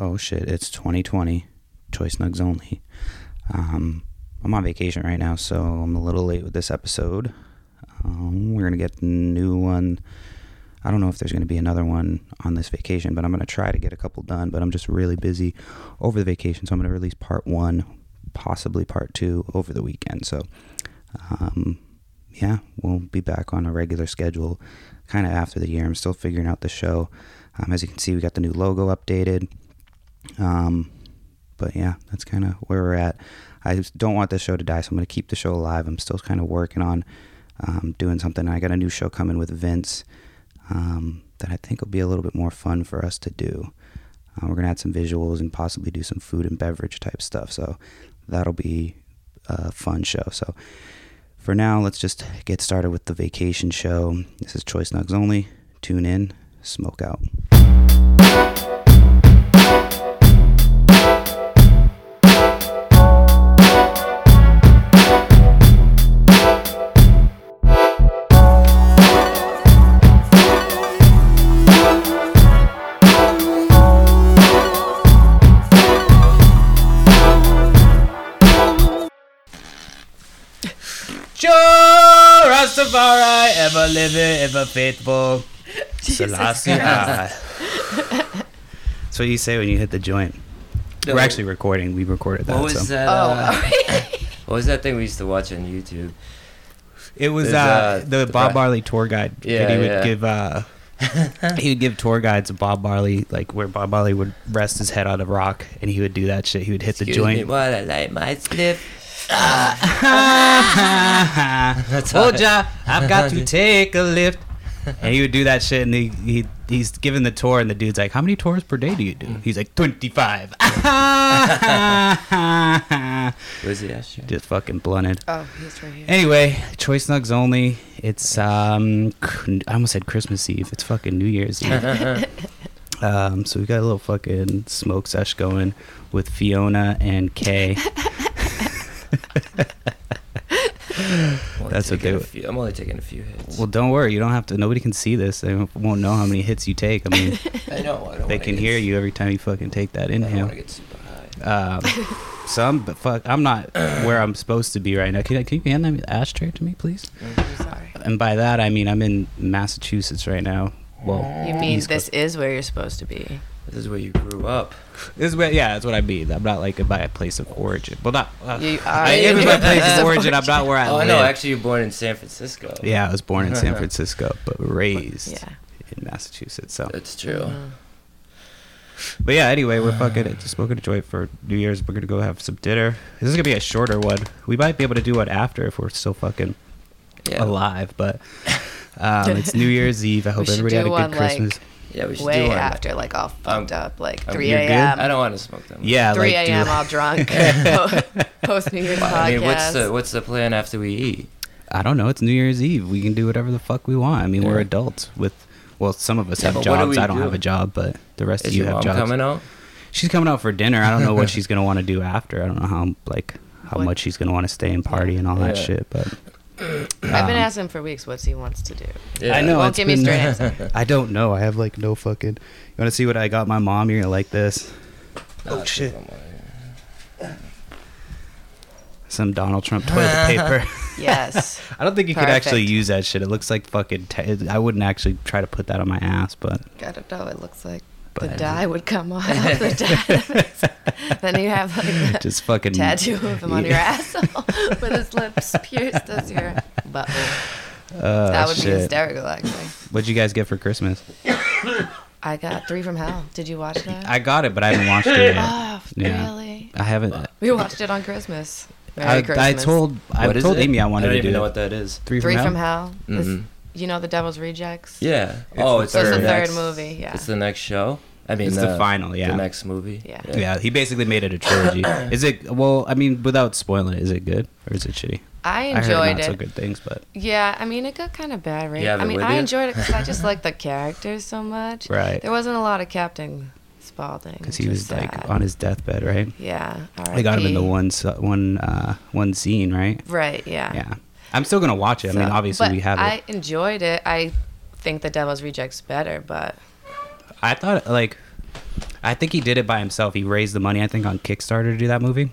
oh shit, it's 2020, choice nugs only. Um, I'm on vacation right now, so I'm a little late with this episode. Um, we're gonna get a new one. I don't know if there's gonna be another one on this vacation, but I'm gonna try to get a couple done. But I'm just really busy over the vacation, so I'm gonna release part one, possibly part two over the weekend. So, um, yeah, we'll be back on a regular schedule kind of after the year. I'm still figuring out the show. Um, as you can see, we got the new logo updated. Um, but yeah, that's kind of where we're at. I don't want this show to die, so I'm going to keep the show alive. I'm still kind of working on um, doing something. I got a new show coming with Vince um, that I think will be a little bit more fun for us to do. Uh, we're going to add some visuals and possibly do some food and beverage type stuff. So that'll be a fun show. So for now, let's just get started with the vacation show. This is Choice Nugs Only. Tune in, smoke out. Rastafari, ever living, ever faithful. Selassie. I. That's what you say when you hit the joint. No. We're actually recording. We recorded that. What was so. that? Oh, Uh, what was that thing we used to watch on YouTube? It was uh, uh, the the Bob pri- Marley tour guide. Yeah, that he would yeah. give. Uh, he would give tour guides Bob Marley, like where Bob Marley would rest his head on a rock, and he would do that shit. He would hit the Excuse me joint. while I light my slip. Hold ya, I've got to take a lift. And he would do that shit, and he, he he's giving the tour, and the dude's like, "How many tours per day do you do?" He's like, 25. Was he Astro? Just fucking blunted. oh, he's right here. Anyway, choice nugs only. It's um, I almost said Christmas Eve. It's fucking New Year's Eve. um, so we got a little fucking smoke sesh going with Fiona and Kay. I'm That's what taking they a few- I'm only taking a few hits. well, don't worry. You don't have to. Nobody can see this. They won't know how many hits you take. I mean, I know. I don't they can hear s- you every time you fucking take that inhale. want to get super. Um, some, but fuck, I'm not where I'm supposed to be right now. Can, I, can you hand that ashtray to me, please? I'm sorry. And by that, I mean I'm in Massachusetts right now. Well, You mean this is where you're supposed to be? This is where you grew up. This is what, yeah, that's what I mean. I'm not like by a place of origin. Well, not. Uh, You are I am in my place of of origin. I'm not where I live. oh no, actually, you're born in San Francisco. yeah, I was born in San Francisco, but raised Yeah. in Massachusetts. So, That's true. But yeah. Anyway, we're fucking just smoking a joint for New Year's. We're gonna go have some dinner. This is gonna be a shorter one. We might be able to do one after if we're still fucking Yeah. alive. But um, it's New Year's Eve. I hope everybody had a good one, like, Christmas. Yeah, we should Way do one. after, like all fucked um, up, like I'm- 3 a.m. I don't want to smoke them. yeah, 3 like, a.m. all drunk. Post New Year's podcast. I mean, what's the what's the plan after we eat? I don't know. It's New Year's Eve. We can do whatever the fuck we want. I mean, we're adults with. Well, some of us Yeah, have but what do jobs. I don't do? have a job, but the rest Is of you your have mom jobs. coming out? She's coming out for dinner. I don't know what she's gonna want to do after. I don't know how like how What- much she's gonna want to stay and party and all that Yeah. shit. But I've been asking for weeks what he wants to do. Yeah. I know. Won't it's give me straight answer. I don't know. I have like no fucking. You want to see what I got my mom? You're gonna like this. Nah, Oh, shit. Some Donald Trump toilet paper. Yes. I don't think you could actually use that shit. It looks like fucking. T- I wouldn't actually try to put that on my ass, but I don't know. It looks like the dye would come off the dye. then you have like the just fucking tattoo of him on your asshole with his lips pierced as your butthole. Uh, that would be hysterical, actually. What'd you guys get for Christmas? I got Three from Hell. Did you watch that? I got it, but I haven't watched it yet. Oh, Yeah. really? I haven't. We watched it on Christmas. Merry I, I told I What is told? Amy I wanted I don't to even do know it. what that is. Three, Three from, from Hell? Hell. This- you know the Devil's Rejects? Yeah. It's oh, the it's So it's the the third movie, yeah. It's the next show. I mean, It's the final, yeah. The next movie. Yeah. Yeah, he basically made it a trilogy. is it? Well, I mean, without spoiling it, is it good or is it shitty? I I heard enjoyed not it. so good things, but Yeah, I mean, it got kind of bad, right? You have I mean, I enjoyed it because I just like the characters so much. right There wasn't a lot of Captain Spaulding. because he was like on his deathbed, right? Yeah. They got him in the RIP. one s- one uh, one scene, right? Right. Yeah. Yeah, I'm still gonna watch it. I mean, obviously we have it. I enjoyed it. I think the Devil's Rejects better, but I thought like I think he did it by himself. He raised the money, I think, on Kickstarter to do that movie.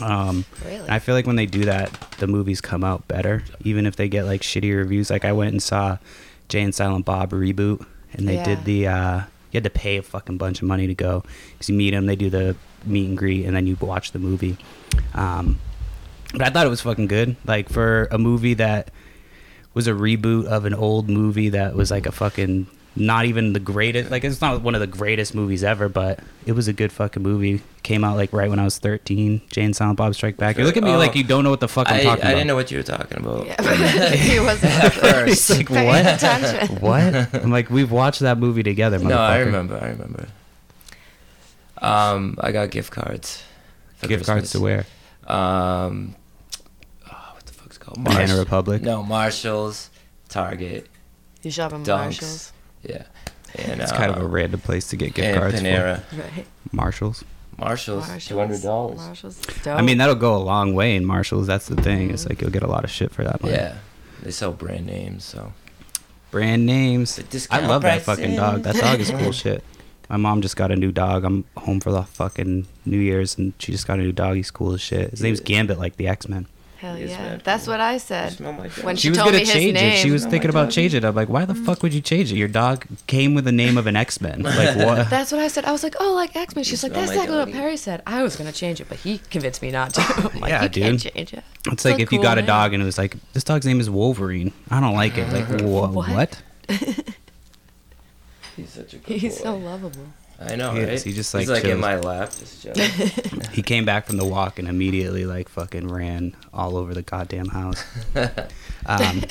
Um, Really? I feel like when they do that, the movies come out better, even if they get like shitty reviews. Like I went and saw Jay and Silent Bob reboot, and they Yeah. did the. Uh, you had to pay a fucking bunch of money to go because you meet them, they do the meet and greet, and then you watch the movie. Um, but I thought it was fucking good. Like for a movie that was a reboot of an old movie that was like a fucking not even the greatest like it's not one of the greatest movies ever but it was a good fucking movie came out like right when i was 13 jay and silent bob strike back you look at me Oh. like you don't know what the fuck i'm I, talking I about didn't know what you were talking about. Yeah, he wasn't At first. He's like what attention. what i'm like we've watched that movie together No, I remember. I remember. Um, I got gift cards. for gift cards to where Um, what the fuck's it called? banana republic No, Marshalls, Target. You shop at Dunks. Marshalls. Yeah, and it's kind of a um, random place to get gift and cards Panera. Right. for marshalls Marshalls, two hundred dollars. Marshalls. i mean that'll go a long way in marshalls that's the thing it's Mhm. like you'll get a lot of shit for that money Yeah, they sell brand names, so brand names. The I discount love that fucking dog. That dog is cool shit. My mom just got a new dog. I'm home for the fucking New Year's, and she just got a new dog. He's cool as shit. His name's Gambit, like the X Men. Hell yeah. man. That's what I said. smell my dog. When She, She was gonna me his change it. She was thinking about God. changing it. I'm like, why the mm. fuck would you change it? Your dog came with the name of an X Men. Like what? That's what I said. I was like, oh, like X Men. She's like, that's my exactly what doggy. Perry said. I was gonna change it, but he convinced me not to. I'm like, Yeah, you can't dude. change it. It's like a if you cool got a dog and it was like, this dog's name is Wolverine. I don't like it. Like wha- What? what? He's such a good He's boy. so lovable. I know, He right? He just, He's like, like in my lap, just. He came back from the walk and immediately like fucking ran all over the goddamn house. Um,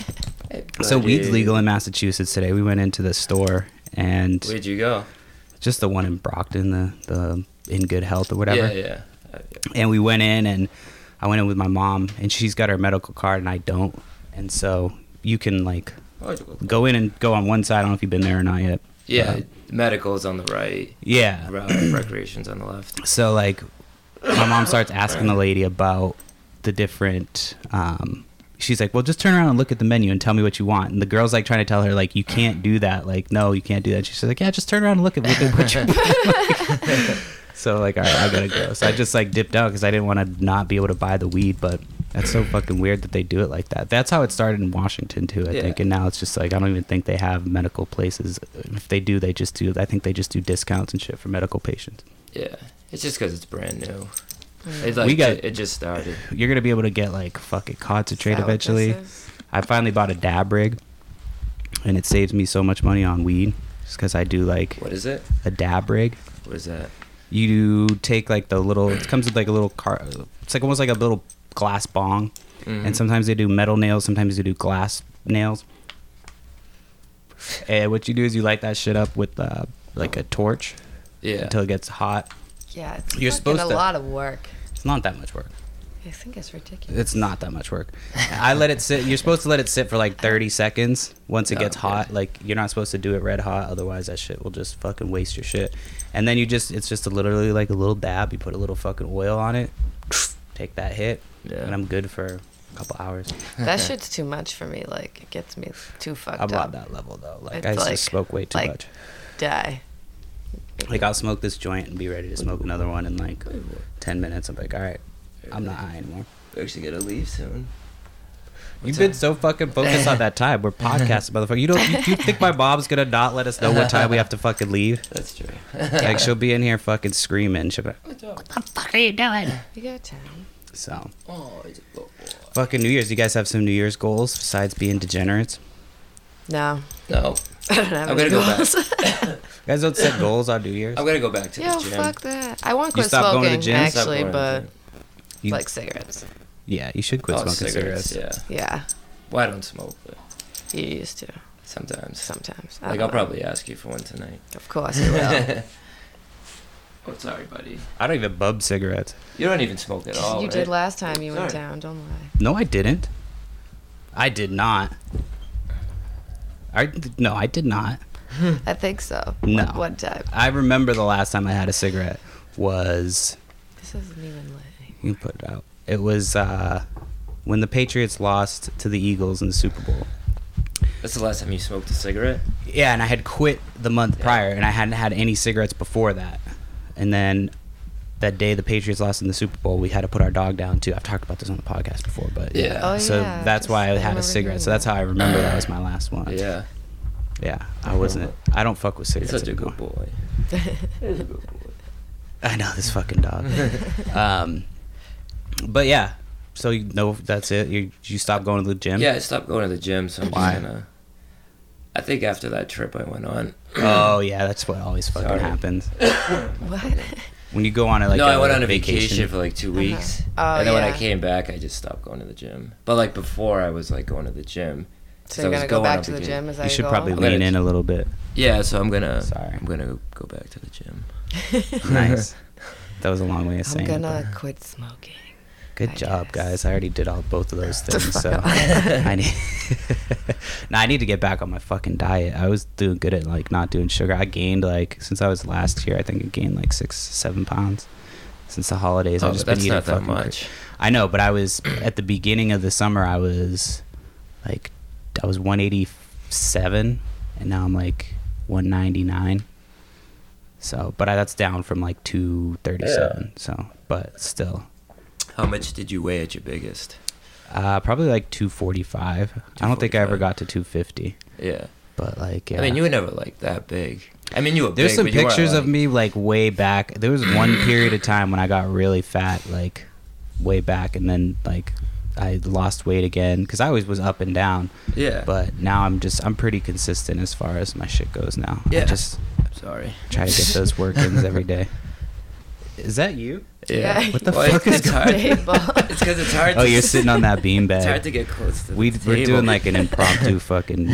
Hey, So weed's legal in Massachusetts today. We went into the store and Where'd you go? just the one in Brockton, the the in good health or whatever. Yeah, yeah. Uh, yeah. And we went in and I went in with my mom and she's got her medical card and I don't. And so you can like Oh, go- go in and go on one side. I don't know if you've been there or not yet. Yeah, Uh, medical's on the right. yeah. re- Recreation's on the left. So like my mom starts asking the lady about the different um she's like, "Well, just turn around and look at the menu and tell me what you want." And the girl's like trying to tell her like, "You can't do that." Like, "No, you can't do that." She's like, "Yeah, just turn around and look at what, what you want." so like, all right, I gotta go. So I just like dipped out because I didn't want to not be able to buy the weed. But that's so fucking weird that they do it like that. That's how it started in Washington too, I Yeah. think. And now it's just like I don't even think they have medical places. If they do, they just do. I think they just do discounts and shit for medical patients. Yeah, it's just because it's brand new. Mm. It's like We got- it just started. You're gonna be able to get like fucking concentrate Is that what this eventually. I finally bought a dab rig, and it saves me so much money on weed, just because I do like What is it? a dab rig. What is that? You take like the little. It comes with like a little car. It's like almost like a little glass bong, Mhm. and sometimes they do metal nails, sometimes they do glass nails. And what you do is you light that shit up with uh, like a torch yeah. until it gets hot. Yeah, it's You're fucking supposed a to- lot of work. It's not that much work. I think it's ridiculous. It's not that much work. I let it sit. You're supposed to let it sit for like 30 seconds. Once it Yeah, gets okay. hot, like you're not supposed to do it red hot, otherwise that shit will just fucking waste your shit. And then you just, it's just a literally like a little dab. You put a little fucking oil on it, take that hit, Yeah. and I'm good for a couple hours. that shit's too much for me. Like, it gets me too fucked up. I'm not up. that level though. Like It's I used like- to smoke way too like- much. Die. Like I'll smoke this joint and be ready to smoke another one in like 10 minutes. I'm like, all right, I'm not high anymore. We're actually gonna leave soon. You've been up? so fucking focused on that time. We're podcasting, motherfucker. You don't. You, you think my mom's gonna not let us know what time we have to fucking leave? That's true. Like she'll be in here fucking screaming. She'll be like, You doing? We got time. So Oh, it's a good boy. fucking New Year's. You guys have some New Year's goals besides being degenerates? No. No, I don't have I'm any gonna go back. You guys don't set goals on New Year's. I'm gonna go back to Yo, the gym. fuck that. I want to You quit stopped going to the smoking, gym? Stop actually, going to but gym. You- like cigarettes. yeah, you should quit oh, smoking cigarettes. Yeah. Yeah, Well, I don't smoke, but you used to sometimes. sometimes. I Like don't I'll know. probably ask you for one tonight. Of course you will. oh, sorry, buddy. I don't even bub cigarettes. You don't even smoke at all. you right? did last time you went Sorry. down. Don't lie. No, I didn't. I did not. I no, I did not. I think so. No. One, what type? I remember the last time I had a cigarette was This isn't even lit. You can put it out. It was uh, when the Patriots lost to the Eagles in the Super Bowl. That's the last time you smoked a cigarette. Yeah, and I had quit the month prior, and I hadn't had any cigarettes before that. And then that day the Patriots lost in the Super Bowl, we had to put our dog down too. I've talked about this on the podcast before, but Yeah. Oh, so yeah. that's why I I had a cigarette. So that's how I remember that was my last one. Yeah. Yeah, I wasn't. I don't fuck with He's cigarettes such a good boy. He's a good boy. I know this fucking dog. um, but yeah, so you know that's it. You you stop going to the gym. Yeah, I stopped going to the gym, so I'm Why? just gonna. I think after that trip I went on. Oh yeah, that's what always fucking Sorry. happens What? when you go on a like. no, a I went on a vacation, for like two Uh-huh. weeks, Oh, and then when I came back, I just stopped going to the gym. But like before, I was like going to the gym. So I you're was gonna go back to the vacation. gym? Is that You should goal? probably I'm lean in a little bit. Yeah, so I'm gonna. Sorry. I'm gonna go back to the gym. Nice. That was a long way of saying. I'm gonna but quit smoking. Good I job, guess. guys. I already did all both of those things, so. I need. now I need to get back on my fucking diet. I was doing good at like not doing sugar. I gained like since I was last year. I think I gained like six, seven pounds since the holidays. Oh, I've just that's been eating not that fucking cra- much. I know, but I was at the beginning of the summer. I was like, I was 187, and now I'm like 199. So, but I, that's down from like 237. So, but still, How much did you weigh at your biggest? uh, probably like 245. I don't think I ever got to 250, Yeah. but like, yeah. I mean, you were never like that big. I mean, you were. There's big, some but you weren't, pictures of me like way back. There was one period of time when I got really fat, like way back, and then like I lost weight again because I always was up and down. Yeah. But now I'm just I'm pretty consistent as far as my shit goes now. I Yeah. just Sorry. try to get those work-ins every day. Is that you? Yeah. Yeah. What the Well, fuck it's, is it's hard. Table. it's because it's hard. Oh, to you're s- sitting on that beanbag. It's hard to get close to. We the we're table. doing like an impromptu fucking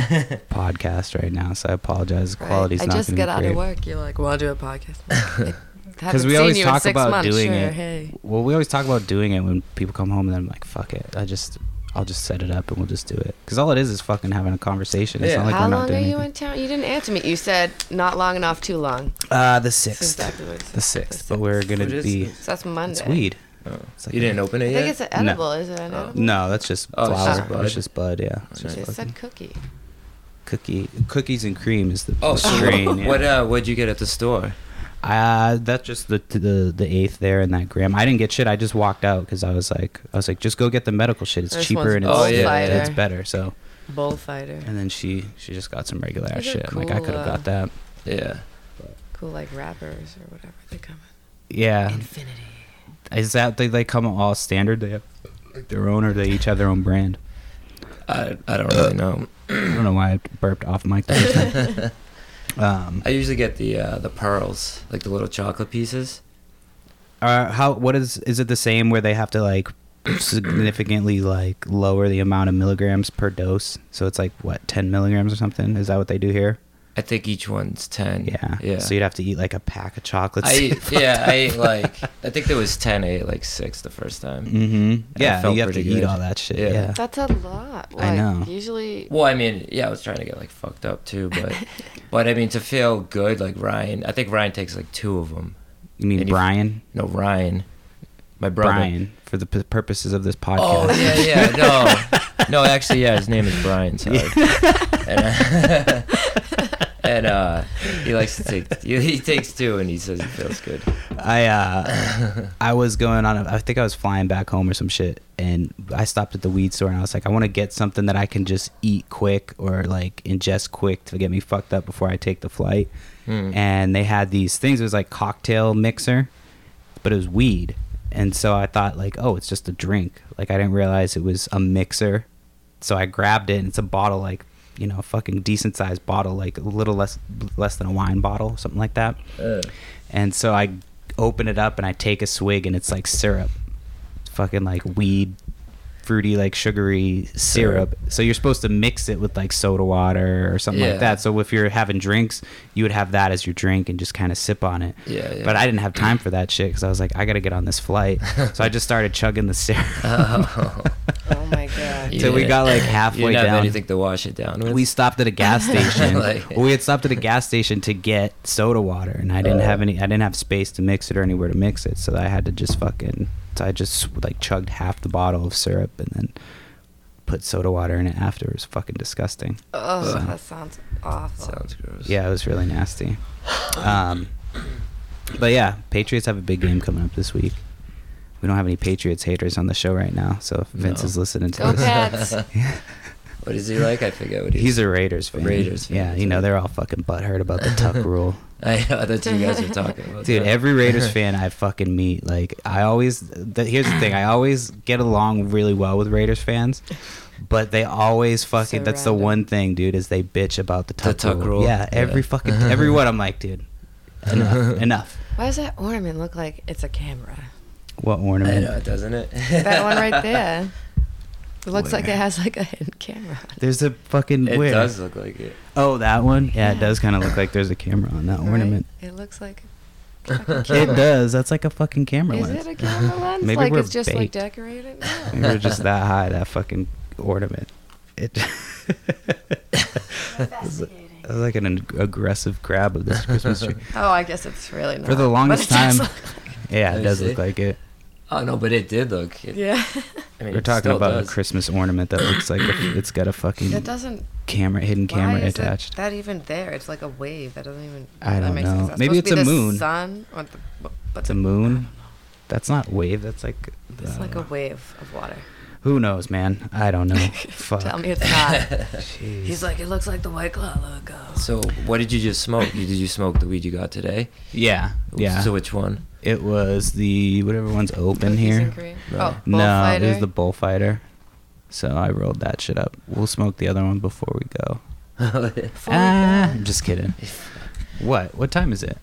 podcast right now, so I apologize. The Right. quality's I not just gonna get be out great. of work. You're like, "Want to do a podcast?" Because Because we always you talk in six about months. doing sure, it. Hey. Well, we always talk about doing it when people come home, and then I'm like, "Fuck it." I just, I'll just set it up and we'll just do it. Because all it is is fucking having a conversation. It's Yeah. not like How we're not long are you anything. in town? You didn't answer me. You said not long enough, too long. Uh, the That's sixth. exactly The sixth. But we're gonna What is be. So that's Monday. It's weed. Oh. It's like you a- didn't open it I yet. think it's an No. edible. Is it an Oh. edible? No, that's just Oh, it's flour. just bud. It's just bud. Yeah. It's just It fucking said cookie. cookie. Cookies and cream is the, Oh, the so strain. yeah. what? Uh, what'd you get at the store? Uh, that's just the the the eighth there in that gram. I didn't get shit. I just walked out because I was like, I was like, just go get the medical shit. It's This cheaper one's and it's, Oh, yeah. it- it's better. So, Bullfighter. and then she she just got some regular ass These are shit. I'm like, I cool, could have uh, got that. Yeah. Cool, like rappers or whatever they come Yeah. Infinity. is that they they come all standard? They have their own, or they each have their own brand. I I don't really know. I don't know why I burped off mic. the first time. Um, I usually get the uh, the pearls, like the little chocolate pieces. uh, how what is is it the same where they have to like significantly like lower the amount of milligrams per dose? So it's like what ten milligrams or something? Is that what they do here? I think each one's ten. Yeah. Yeah. So you'd have to eat like a pack of chocolates. I ate- yeah, I ate like I think there was ten. I ate like six the first time. Mm-hmm. Yeah, you have to pretty eat all that shit. Yeah. Yeah. That's a lot. I know. Usually, Well, I mean, yeah, I was trying to get like fucked up too, but but I mean to feel good, like Ryan. I think Ryan takes like two of them. You mean And you- Brian? No, Ryan, my brother. Brian, for the p- purposes of this podcast. Oh yeah, yeah. No, no. Actually, yeah. His name is Brian. Sorry. And, uh, and uh, he likes to take. He, takes two, and he says he feels good. I uh, I was going on. A, I think I was flying back home or some shit, and I stopped at the weed store, and I was like, I want to get something that I can just eat quick or like ingest quick to get me fucked up before I take the flight. Hmm. And they had these things. It was like cocktail mixer, but it was weed. And so I thought like, oh, it's just a drink. Like I didn't realize it was a mixer. So I grabbed it, and it's a bottle like you know, a fucking decent sized bottle, like a little less less than a wine bottle, something like that. Uh, And so I open it up and I take a swig and it's like syrup. Fucking like weed, fruity, like sugary syrup. So you're supposed to mix it with like soda water or something Yeah. like that. So if you're having drinks, you would have that as your drink and just kind of sip on it. yeah, yeah. But I didn't have time for that shit because I was like, I got to get on this flight. so I just started chugging the syrup. Oh. oh my god. You So we got, like, halfway didn't have down. anything to wash it down with. we stopped at a gas station. Like- we had stopped at a gas station to get soda water, and I didn't Oh. have any. I didn't have space to mix it or anywhere to mix it, so I had to just fucking. So I just like chugged half the bottle of syrup and then put soda water in it after. It was fucking disgusting. Oh, So- that sounds awful. Sounds gross. Yeah, it was really nasty. Um, But yeah, Patriots have a big game coming up this week. We don't have any Patriots haters on the show right now, so if Vince No. is listening to Go this, Pats. What is he like? I forget what he's. he's a Raiders fan. Raiders fan, Yeah, you know they're all fucking butthurt about the Tuck rule. I know that's what you guys are talking about. Dude, that. every Raiders fan I fucking meet, like I always. The, here's the thing: I always get along really well with Raiders fans, but they always fucking. So that's the one thing, dude, is they bitch about the tuck, The tuck, tuck rule. rule? Yeah, every Yeah. fucking everyone. I'm like, dude, enough, enough. Why does that ornament look like it's a camera? What I ornament? know, doesn't it? That one right there. It looks like it has like a hidden camera. on it. There's a fucking. It where? does look like it. Oh, that one. Yeah, it does kind of look like there's a camera on that Right? ornament. It looks like. It does. That's like a fucking camera Is lens. Is it a camera lens? Maybe like we're it's just like baked. decorated? Maybe No. we're just that high. That fucking ornament. It. Investigating. That was like an aggressive grab of this Christmas tree. Oh, I guess it's really not. For the but longest time, like- yeah, it does look like it. Oh no, but it did look. It, yeah. I mean, We're talking about does. a Christmas ornament that looks like a, it's got a fucking It doesn't. camera, hidden camera is attached. It, that even there? It's like a wave. That doesn't even. I don't know. sense. Maybe it's a moon. Sun. Or the, but It's a moon. That's not wave. That's like. It's uh, like a wave of water. Who knows, man? I don't know. Fuck. Tell me it's not. Jeez. He's like, it looks like the White Claw logo. So, what did you just smoke? Did you smoke the weed you got today? Yeah, yeah. So which one? It was the whatever one's open Cookies here. and cream? No. Oh, it was the bullfighter. So I rolled that shit up. We'll smoke the other one before we go. Before Ah. I'm just kidding. What? What time is it?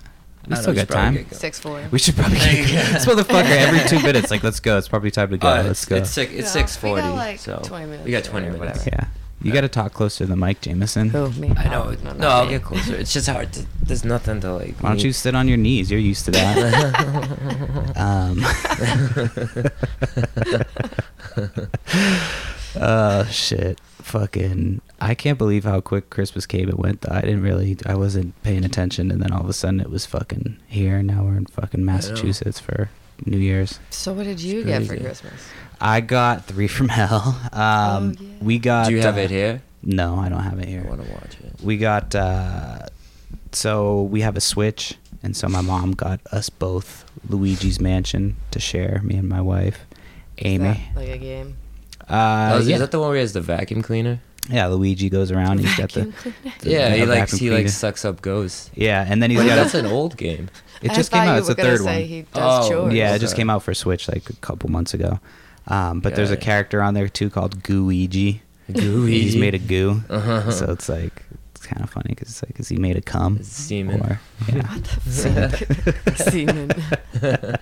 We still got we should probably time. get. Six four. We should probably There you get go. this motherfucker every two minutes. Like, let's go. It's probably time to go. Oh, let's it's, go. It's six. It's No, six we got, forty. like, so 20 minutes we got or twenty minutes. whatever. yeah, you got to talk closer to the mic, Jameson. Who me? I know. Oh, it- no, no, I'll get closer. It's just hard to. There's nothing to like. Why don't you sit on your knees? You're used to that. um, uh, shit. Fucking. I can't believe how quick Christmas came and went. I didn't really. I wasn't paying attention, and then all of a sudden it was fucking here. Now we're in fucking Massachusetts for New Year's. So what did you get for crazy. Christmas? I got three from hell. Um, Oh, yeah. We got. Do you have uh, it here? No, I don't have it I here. want to watch it. We got. uh So we have a Switch, and so my mom got us both Luigi's Mansion to share. Me and my wife, Is Amy. that like a game? Uh, oh, is, yeah. is that the one where he has the vacuum cleaner? yeah, Luigi goes around. He's got the. Vacuum cleaner? the- yeah, he likes vacuum he like sucks up ghosts. Yeah, and then he's Wait, got. that's A, an old game. It I just came out. you It's were the third say one. He does Oh, chores. Yeah, it just came out for Switch like a couple months ago. Um, but there's a character on there too called Gooigi. Gooey. He's made a goo, Uh-huh. so it's like it's kind of funny because it's like, is he made a cum? It's semen. Or, yeah. What the fuck? Semen.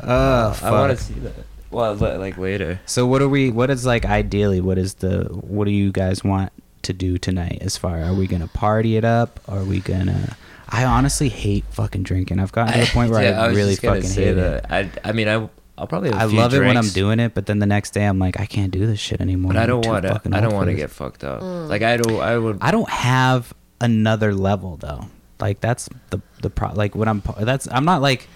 Oh, I want to see that. Well, like later. So what are we? What is like ideally? What is the? What do you guys want to do tonight? As far are we gonna party it up? Are we gonna? I honestly hate fucking drinking. I've gotten to the point where Yeah, I, was really fucking say hate that. it. I, I mean, I, I'll probably. Have a I few love it when I'm doing it, but then the next day I'm like, I can't do this shit anymore. But I don't want to. I don't want to get fucked up. Mm. Like I don't. I would. I don't have another level though. Like that's the the pro. Like when I'm that's I'm not like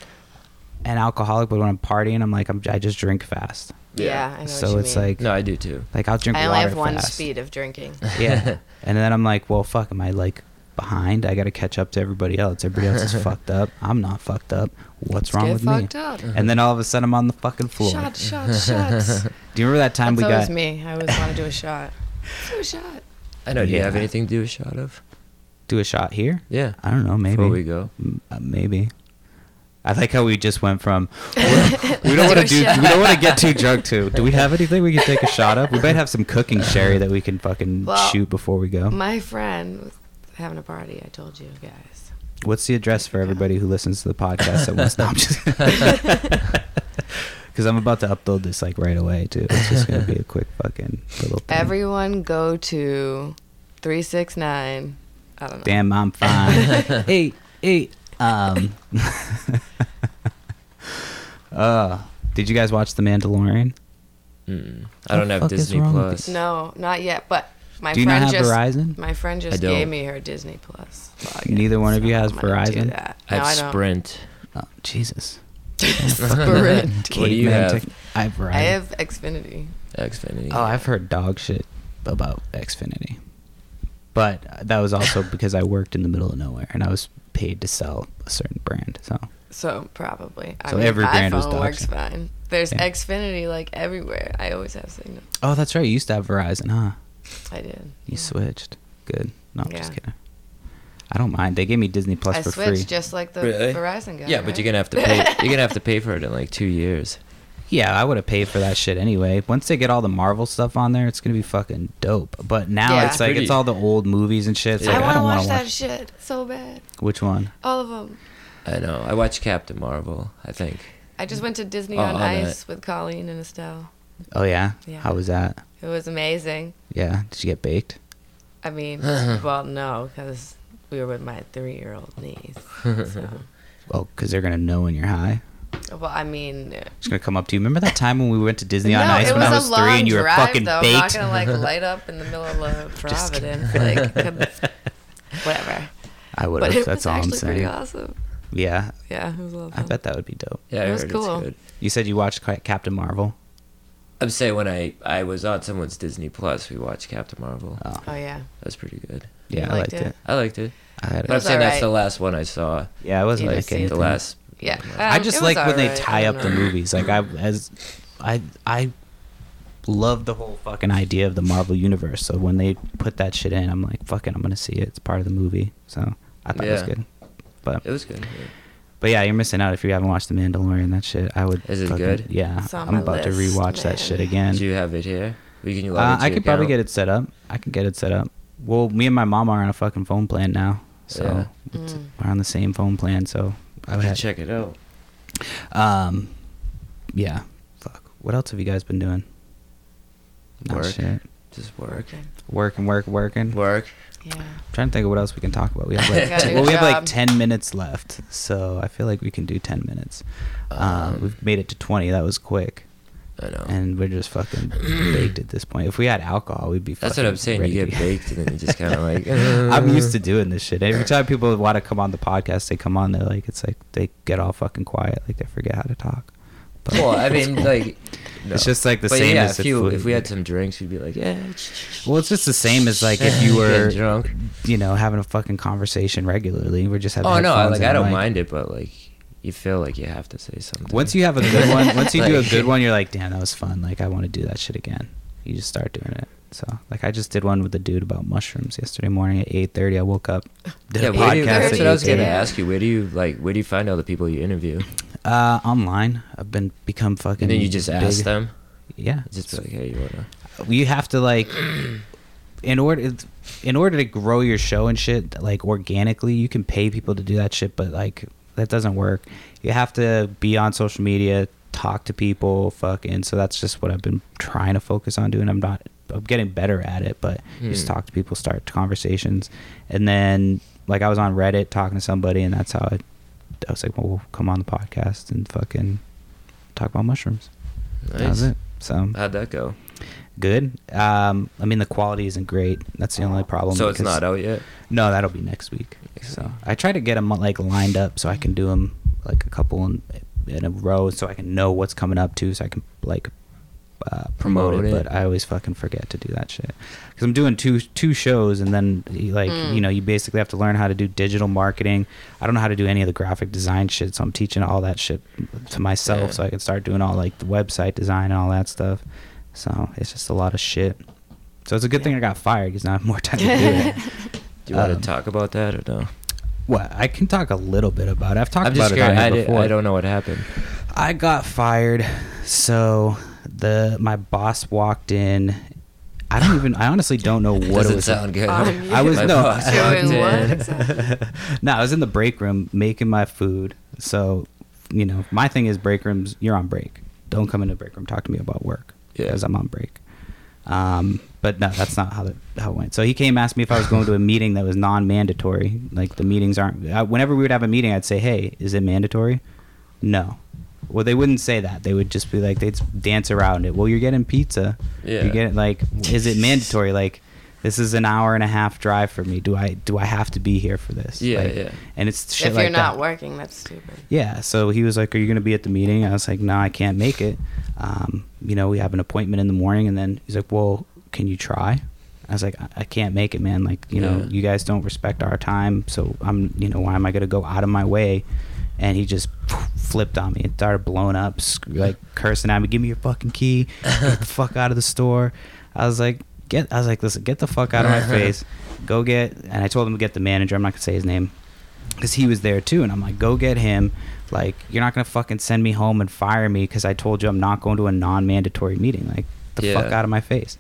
an alcoholic, but when I'm partying, I'm like I'm, I just drink fast. Yeah, I know so what you it's mean. like No, I do too. like I'll drink I only water have one fast. speed of drinking. Yeah. and then I'm like, well, fuck, am I like behind? I got to catch up to everybody else. Everybody else is fucked up. I'm not fucked up. What's Let's wrong get with fucked me? up. And then all of a sudden I'm on the fucking floor. Shots, shots, shots. Do you remember that time That's we always got me. I always want to do a shot. Let's do a shot. I know. Do you have anything to do a shot of? do a shot here? Yeah. I don't know, maybe. Before we go. M- uh, maybe. I like how we just went from we don't want to do we don't want to get too drunk too. Do we have anything we can take a shot of? We might have some cooking sherry that we can fucking Well, shoot before we go. My friend was having a party. I told you guys. What's the address for everybody who listens to the podcast that wants to? Because I'm about to upload this like right away too. It's just gonna be a quick fucking little. Thing. Everyone go to 369. I don't know. Damn, I'm fine. hey, hey. Um. uh, did you guys watch The Mandalorian? Mm. I don't The have Disney Plus. No, not yet. But my Do you not friend have just Verizon? my friend just gave me her Disney Plus. login, Neither one of you has I'm gonna do Verizon? that. I No, have I. Sprint. Oh, Jesus. Sprint. What do you have? tech- I have Verizon. I have Xfinity. Xfinity. Oh, I've heard dog shit about Xfinity. but uh, that was also because I worked in the middle of nowhere and I was paid to sell a certain brand. So So probably. I So mean, every my brand was phone works Doxy. fine. There's Yeah. Xfinity like everywhere. I always have signal. oh, that's right. You used to have Verizon, huh? I did. You yeah. switched. Good. No, I'm just kidding. I don't mind. They gave me Disney Plus I for switched free. just like the Really? Verizon guy. Yeah, but right? you're gonna have to pay. You're gonna have to pay for it in like two years. Yeah, I would have paid for that shit anyway. Once they get all the Marvel stuff on there, it's gonna be fucking dope. But now Yeah. it's like Pretty- it's all the old movies and shit. It's Yeah. like, I I, want to don't watch that watch. shit so bad. Which one? All of them. I know. I watched Captain Marvel. I think. I just went to Disney Oh, on on that. Ice with Colleen and Estelle. Oh yeah. Yeah. How was that? It was amazing. Yeah. Did you get baked? I mean, well, no, because we were with my three-year-old niece. So. Well, because they're gonna know when you're high. Well, I mean, Just gonna come up to you. Remember that time when we went to Disney no, on Ice when I was three and you were drive, fucking though. I'm not gonna like light up in the middle of uh, Just Providence, like whatever. I would have. That's all I'm actually pretty saying. awesome. Yeah. Yeah, it was a lot of I bet that would be dope. Yeah, It was cool. it's good. You said you watched Captain Marvel. I'm saying when I I was on someone's Disney Plus, we watched Captain Marvel. Oh, Oh yeah. That's pretty good. yeah, You I liked liked it. it? I liked it. I had But I'm was saying that's the last one I saw. Yeah, I wasn't like didn't see it anything. The last. Yeah. I Um, just like was when they tie up don't the movies. Like I as I I love the whole fucking idea of the Marvel universe. So when they put that shit in, I'm like, fucking, I'm gonna see it. It's part of the movie. So I thought it was good. But It was good. yeah. But yeah, you're missing out if you haven't watched The Mandalorian. That shit, I would. Is it fucking- good? Yeah, I'm my about to list, rewatch that shit again. Do you have it here? We can you log Uh, into I your could probably get it set up. I can get it set up. Well, me and my mom are on a fucking phone plan now, so Yeah. Mm. we're on the same phone plan. So I I would have, check it out. Um, yeah. Fuck. What else have you guys been doing? Not Work. shit. Just work. Okay. Working, work, working. Work. Yeah. I'm trying to think of what else we can talk about. We have like, t- well, we have like ten minutes left, so I feel like we can do ten minutes. Um, Um, we've made it to twenty. That was quick, I know. and we're just fucking baked at this point. If we had alcohol, we'd be. That's what I'm saying. You get baked and then you just kind of like. I'm used to doing this shit. Every time people want to come on the podcast, they come on. They're like, it's like they get all fucking quiet, like they forget how to talk. But Well, I mean, like. No. It's just like the But same yeah, as if, you, if we had some drinks, we'd be like, yeah. Well, it's just the same as like if you were drunk. you know, having a fucking conversation regularly. We're just having. Oh no, I, like I don't mic. mind it, but like you feel like you have to say something. Once you have a good one, once you do a good one, you're like, damn, that was fun. Like I want to do that shit again. You just start doing it. So like I just did one with a dude about mushrooms yesterday morning at eight thirty. I woke up, did yeah, a do you, podcast. that's at what I was gonna ask you. Where do you like? Where do you find all the people you interview? Uh, online. I've been become fucking. And then you just ask them. Yeah, Just like, hey, you wanna? you have to like in order in order to grow your show and shit like organically you can pay people to do that shit but like that doesn't work you have to be on social media talk to people fucking so that's just what i've been trying to focus on doing i'm not i'm getting better at it but you just Hmm. talk to people start conversations and then like i was on reddit talking to somebody and that's how I, I was like well we'll come on the podcast and fucking talk about mushrooms Nice. that was it so How'd that go? good. Um, I mean the quality isn't great. That's the only problem. So it's not out yet. No, that'll be next week. Next so week. I try to get them like lined up so I can do them like a couple in, in a row so I can know what's coming up too so I can like uh, promote, Promote it, it. But I always fucking forget to do that shit because I'm doing two two shows and then like Mm. you know you basically have to learn how to do digital marketing. I don't know how to do any of the graphic design shit, so I'm teaching all that shit to myself Yeah. so I can start doing all like the website design and all that stuff. So it's just a lot of shit. So it's a good thing I got fired because now I have more time to do it. Do you want Um, to talk about that or no? What I can talk a little bit about it. I've talked I'm about it. I, did, before. I don't know what happened. I got fired. So the my boss walked in. I don't even. I honestly don't know what Doesn't it was. sound good. On I was no. boss Doing in. no, I was in the break room making my food. So, you know, my thing is break rooms. You're on break. Don't come into break room. Talk to me about work Yeah. because I'm on break. Um, but no, that's not how the, how it went. So he came asked me if I was going to a meeting that was non-mandatory. Like the meetings aren't. I, whenever we would have a meeting, I'd say, "Hey, is it mandatory?" No. Well, they wouldn't say that. They would just be like, they'd dance around it. Well, you're getting pizza. Yeah. You're getting like, is it mandatory? Like, this is an hour and a half drive for me. Do I do I have to be here for this? Yeah, Like, yeah. And it's shit if like you're not that. working, that's stupid. Yeah. So he was like, "Are you going to be at the meeting?" I was like, "No, I can't make it. Um, you know, we have an appointment in the morning." And then he's like, "Well, can you try?" I was like, I, I can't make it, man. Like, you know, you guys don't respect our time, so I'm, you know, why am I gonna go out of my way? And he just flipped on me and started blowing up, like cursing at me. Give me your fucking key. Get the fuck out of the store. I was like, get. I was like, listen, get the fuck out of my face. Go get. And I told him to get the manager. I'm not gonna say his name because he was there too. And I'm like, go get him. Like, you're not gonna fucking send me home and fire me because I told you I'm not going to a non-mandatory meeting. Like, the fuck out of my face.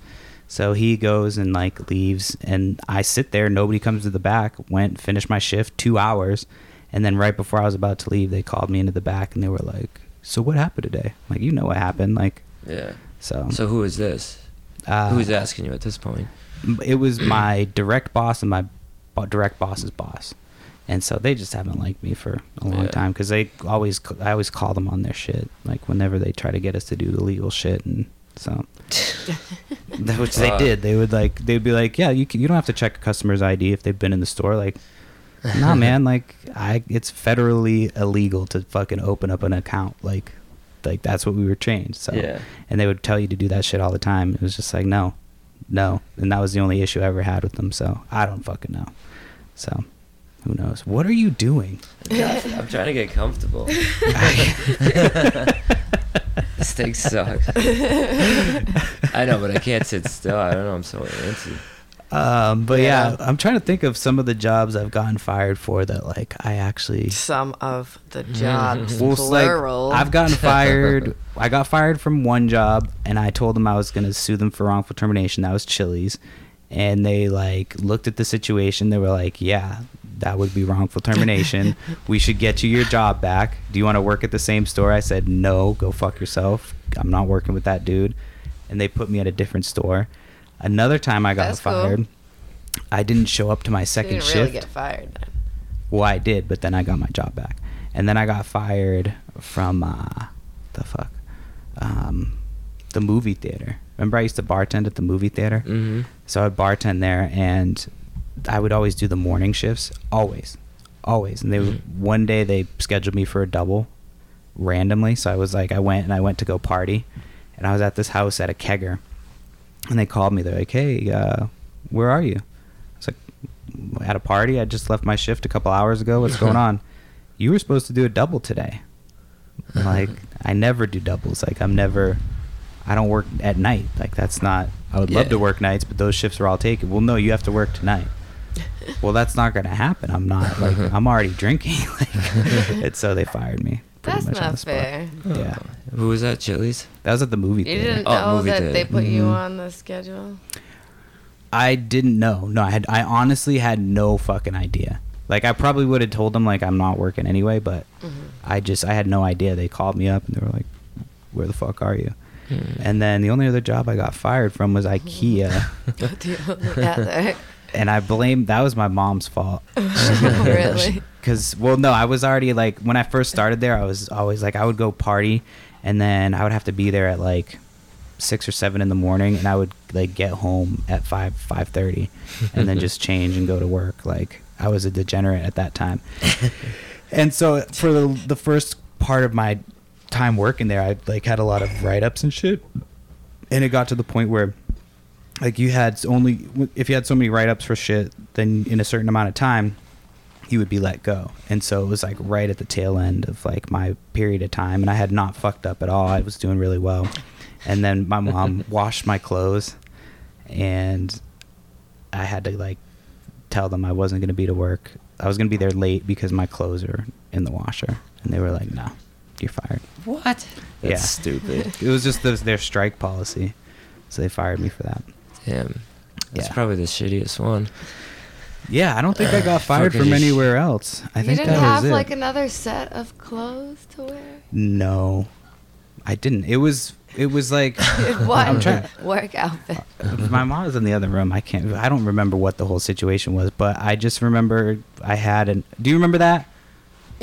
So he goes and like leaves, and I sit there. Nobody comes to the back. Went finished my shift, two hours, and then right before I was about to leave, they called me into the back and they were like, "So what happened today?" I'm like, you know what happened, like Yeah. so. So who is this? uh, Who's asking you at this point? It was my direct boss and my bo- direct boss's boss, and so they just haven't liked me for a long Yeah. time because they always I always call them on their shit, like whenever they try to get us to do the legal shit, and so. Which they Uh, did. They would like they'd be like, "Yeah, you can, you don't have to check a customer's ID if they've been in the store." Like, nah, man. Like, I it's federally illegal to fucking open up an account. Like, like that's what we were trained. So, Yeah. and they would tell you to do that shit all the time. It was just like, no, no, and that was the only issue I ever had with them. So I don't fucking know. So, who knows? What are you doing? I'm trying to get comfortable. this thing sucks. I know, but I can't sit still. I don't know. I'm so antsy. Um, but yeah. Yeah. I'm trying to think of some of the jobs I've gotten fired for that like I actually Some of the jobs, Well, it's like, plural. I've gotten fired. I got fired from one job, and I told them I was going to sue them for wrongful termination. That was Chili's, and they like looked at the situation. They were like, "Yeah, that would be wrongful termination. we should get you your job back. Do you want to work at the same store?" I said, "No, go fuck yourself. I'm not working with that dude." And they put me at a different store. Another time I got That's cool. fired. I didn't show up to my you second didn't shift. really get fired then. Well, I did, but then I got my job back, and then I got fired from uh, the fuck, um, the movie theater. Remember, I used to bartend at the movie theater, Mm-hmm. so I'd bartend there, and I would always do the morning shifts, always, always. And they would, one day they scheduled me for a double, randomly. So I was like, I went and I went to go party, and I was at this house at a kegger, and they called me. They're like, "Hey, uh, where are you?" I was like, "At a party. I just left my shift a couple hours ago. What's going on?" You were supposed to do a double today. I'm like, I never do doubles. Like, I'm never. I don't work at night. Like, that's not. I would love to work nights, but those shifts are all taken. Well, no, you have to work tonight. well, that's not going to happen. I'm not like I'm already drinking. like, and so they fired me. Pretty That's much on the not spot. fair. Yeah, Who was that? Chili's. that was at the movie You theater. didn't Oh, know movie that theater. they put you Mhm. on the schedule. I didn't know. No, I had. I honestly had no fucking idea. Like I probably would have told them like I'm not working anyway, but Mhm. I just I had no idea. They called me up and they were like, "Where the fuck are you?" Hmm. And then the only other job I got fired from was IKEA, yeah, and I blame that was my mom's fault. really? Because well, no, I was already like when I first started there, I was always like I would go party, and then I would have to be there at like six or seven in the morning, and I would like get home at five five thirty, and then just change and go to work. Like I was a degenerate at that time, and so for the the first part of my time working there, I like had a lot of write ups and shit, and it got to the point where like you had only if you had so many write ups for shit, then in a certain amount of time you would be let go. And so it was like right at the tail end of like my period of time and I had not fucked up at all. I was doing really well. And then my mom washed my clothes and I had to like tell them I wasn't going to be to work. I was going to be there late because my clothes are in the washer. And they were like, "No, you're fired." What? That's Yeah. stupid. It was just the, their strike policy. So they fired me for that. Damn. That's Yeah. probably the shittiest one. Yeah, I don't think I got fired from anywhere else. I you think didn't that have was it. like another set of clothes to wear. No, I didn't. It was it was like what I'm trying. work outfit? Uh, my mom was in the other room. I can't. I don't remember what the whole situation was, but I just remember I had an. Do you remember that?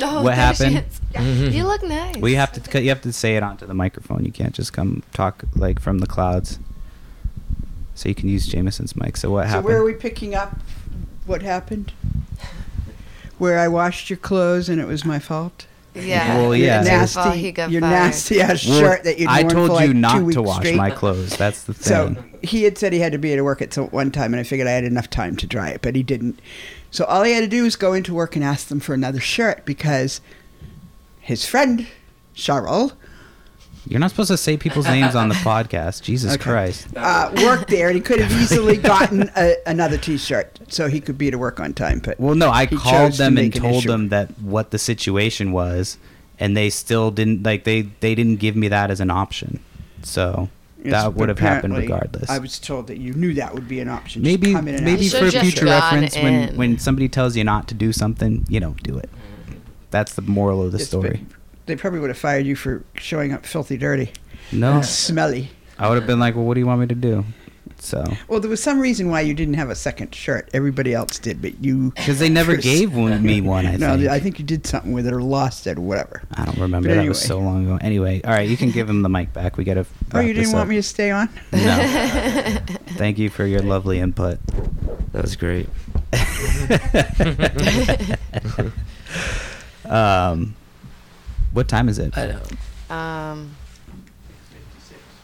Oh, What that happened? shit's- You look nice. Well, you have to. You have to say it onto the microphone. You can't just come talk like from the clouds. So you can use Jameson's mic. So what So happened? where are we picking up what happened? Where I washed your clothes and it was my fault? Yeah. Well, Your yeah. Your nasty, fault he got your nasty ass Well, shirt that you'd I worn told for like you two not to wash straight. my clothes. That's the thing. So thing. he had said he had to be at work at one time, and I figured I had enough time to dry it, but he didn't. So all he had to do was go into work and ask them for another shirt because his friend Cheryl You're not supposed to say people's names on the podcast. Jesus Okay. Christ. uh, worked there, and he could have easily gotten a, another T-shirt so he could be to work on time. But Well, no, I called chose to them and make an told issue. them that what the situation was, and they still didn't like they they didn't give me that as an option. So Yes, that would have happened regardless. I was told that you knew that would be an option. Just maybe come in and maybe for should've future reference, when in. when somebody tells you not to do something, you don't do it. That's the moral of the Yes, but story. They probably would have fired you for showing up filthy dirty, No, and smelly. I would have been like, well, what do you want me to do? So Well, there was some reason why you didn't have a second shirt. Everybody else did, but you. because they never gave one, me one, I no, think. I think you did something with it or lost it or whatever. I don't remember. But That was so long ago. Anyway, all right, you can give him the mic back. We got to. Oh, you didn't want me to stay on? No. Thank you for your lovely input. That was great. um, what time is it? I know. Um,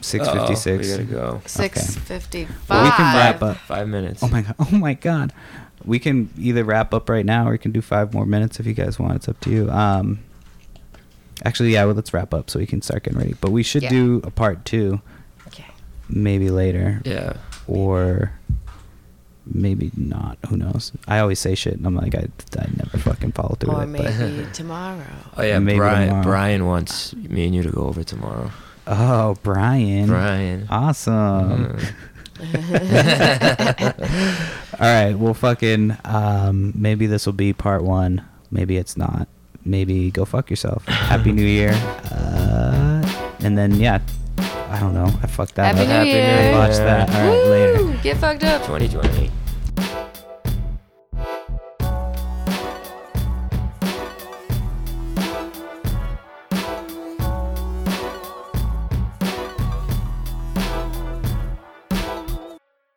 Six Uh-oh, fifty six. We gotta go. six fifty-five. Well, we can wrap up. Five minutes. Oh my god! Oh my god! We can either wrap up right now, or we can do five more minutes if you guys want. It's up to you. Um, actually, yeah. Well, let's wrap up so we can start getting ready. But we should Yeah. do a part two, Okay. maybe later, Yeah. or maybe not. Who knows? I always say shit, and I'm like, I, I never fucking follow through Or with it. maybe tomorrow. Oh yeah. Maybe Brian. tomorrow. Brian wants me and you to go over tomorrow. Oh, Brian! Brian. Awesome. Mm. All right, well, fucking, um, maybe this will be part one. Maybe it's not. Maybe go fuck yourself. Happy New Year. Uh, and then, yeah, I don't know. I fucked that Happy up. New Happy New Year. I watched that. All right, later. Woo! Get fucked up. 2020.